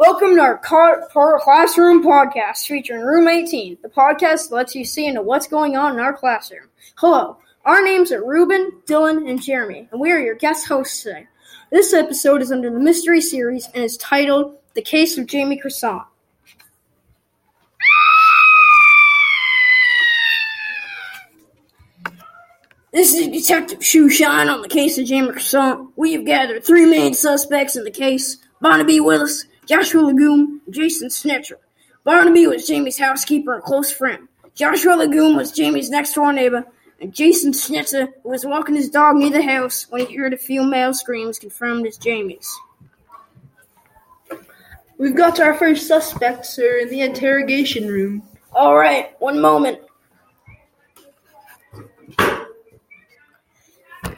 Welcome to our car- classroom podcast featuring Room 18, the podcast lets you see into what's going on in our classroom. Hello, our names are Reuben, Dylan, and Jeremy, and we are your guest hosts today. This episode is under the Mystery Series and is titled The Case of Jamie Croissant. This is Detective Shoeshine on the case of Jamie Croissant. We have gathered three main suspects in the case Barnaby Willis, Joshua Legume, Jason Snitcher. Barnaby was Jamie's housekeeper and close friend. Joshua Legume was Jamie's next door neighbor, and Jason Snitzer, who was walking his dog near the house when he heard a few male screams confirmed as Jamie's. We've got our first suspect, sir, in the interrogation room. All right, one moment. Can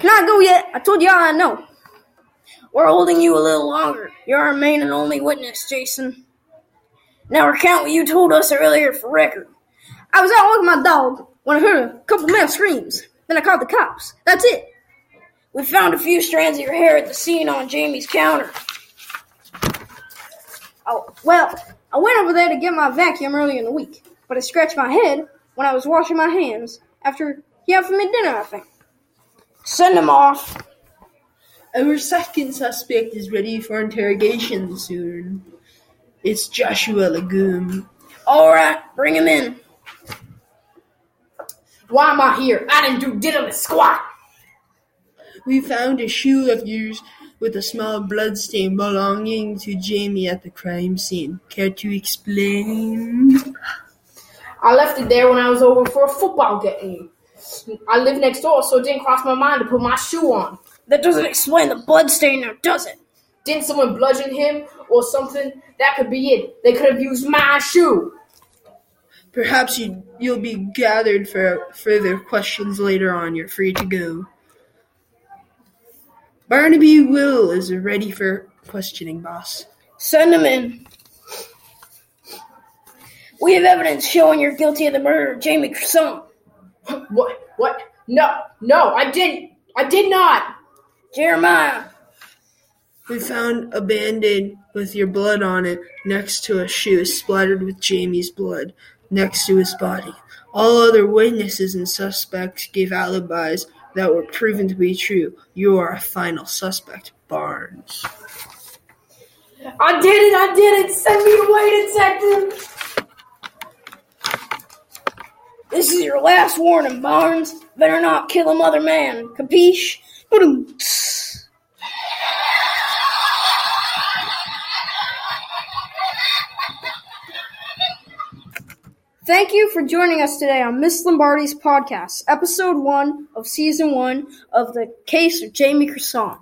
I go yet? I told you all I know. We're holding you a little longer. You're our main and only witness, Jason. Now recount what you told us earlier for record. I was out with my dog when I heard a couple male screams. Then I called the cops. That's it. We found a few strands of your hair at the scene on Jamie's counter. Oh, well, I went over there to get my vacuum earlier in the week, but I scratched my head when I was washing my hands after he offered me dinner, I think. Send him off. Our second suspect is ready for interrogation soon. It's Joshua Legume. All right, bring him in. Why am I here? I didn't do diddly squat. We found a shoe of yours with a small bloodstain belonging to Jamie at the crime scene. Care to explain? I left it there when I was over for a football game. I live next door, so it didn't cross my mind to put my shoe on. That doesn't explain the bloodstain now, does it? Didn't someone bludgeon him or something? That could be it. They could have used my shoe. Perhaps you, you'll be gathered for further questions later on. You're free to go. Barnaby Will is ready for questioning, boss. Send him in. We have evidence showing you're guilty of the murder of Jamie Croissant. What? What? No, no, I didn't. I did not. Jeremiah, We found a band-aid with your blood on it next to a shoe splattered with Jamie's blood next to his body. All other witnesses and suspects gave alibis that were proven to be true. You are a final suspect, Barnes. I did it. I did it. Send me away, detective. this is your last warning, Barnes. Better not kill a mother man. Capiche? Thank you for joining us today on Miss Lombardi's podcast, episode one of season one of the case of Jamie Croissant.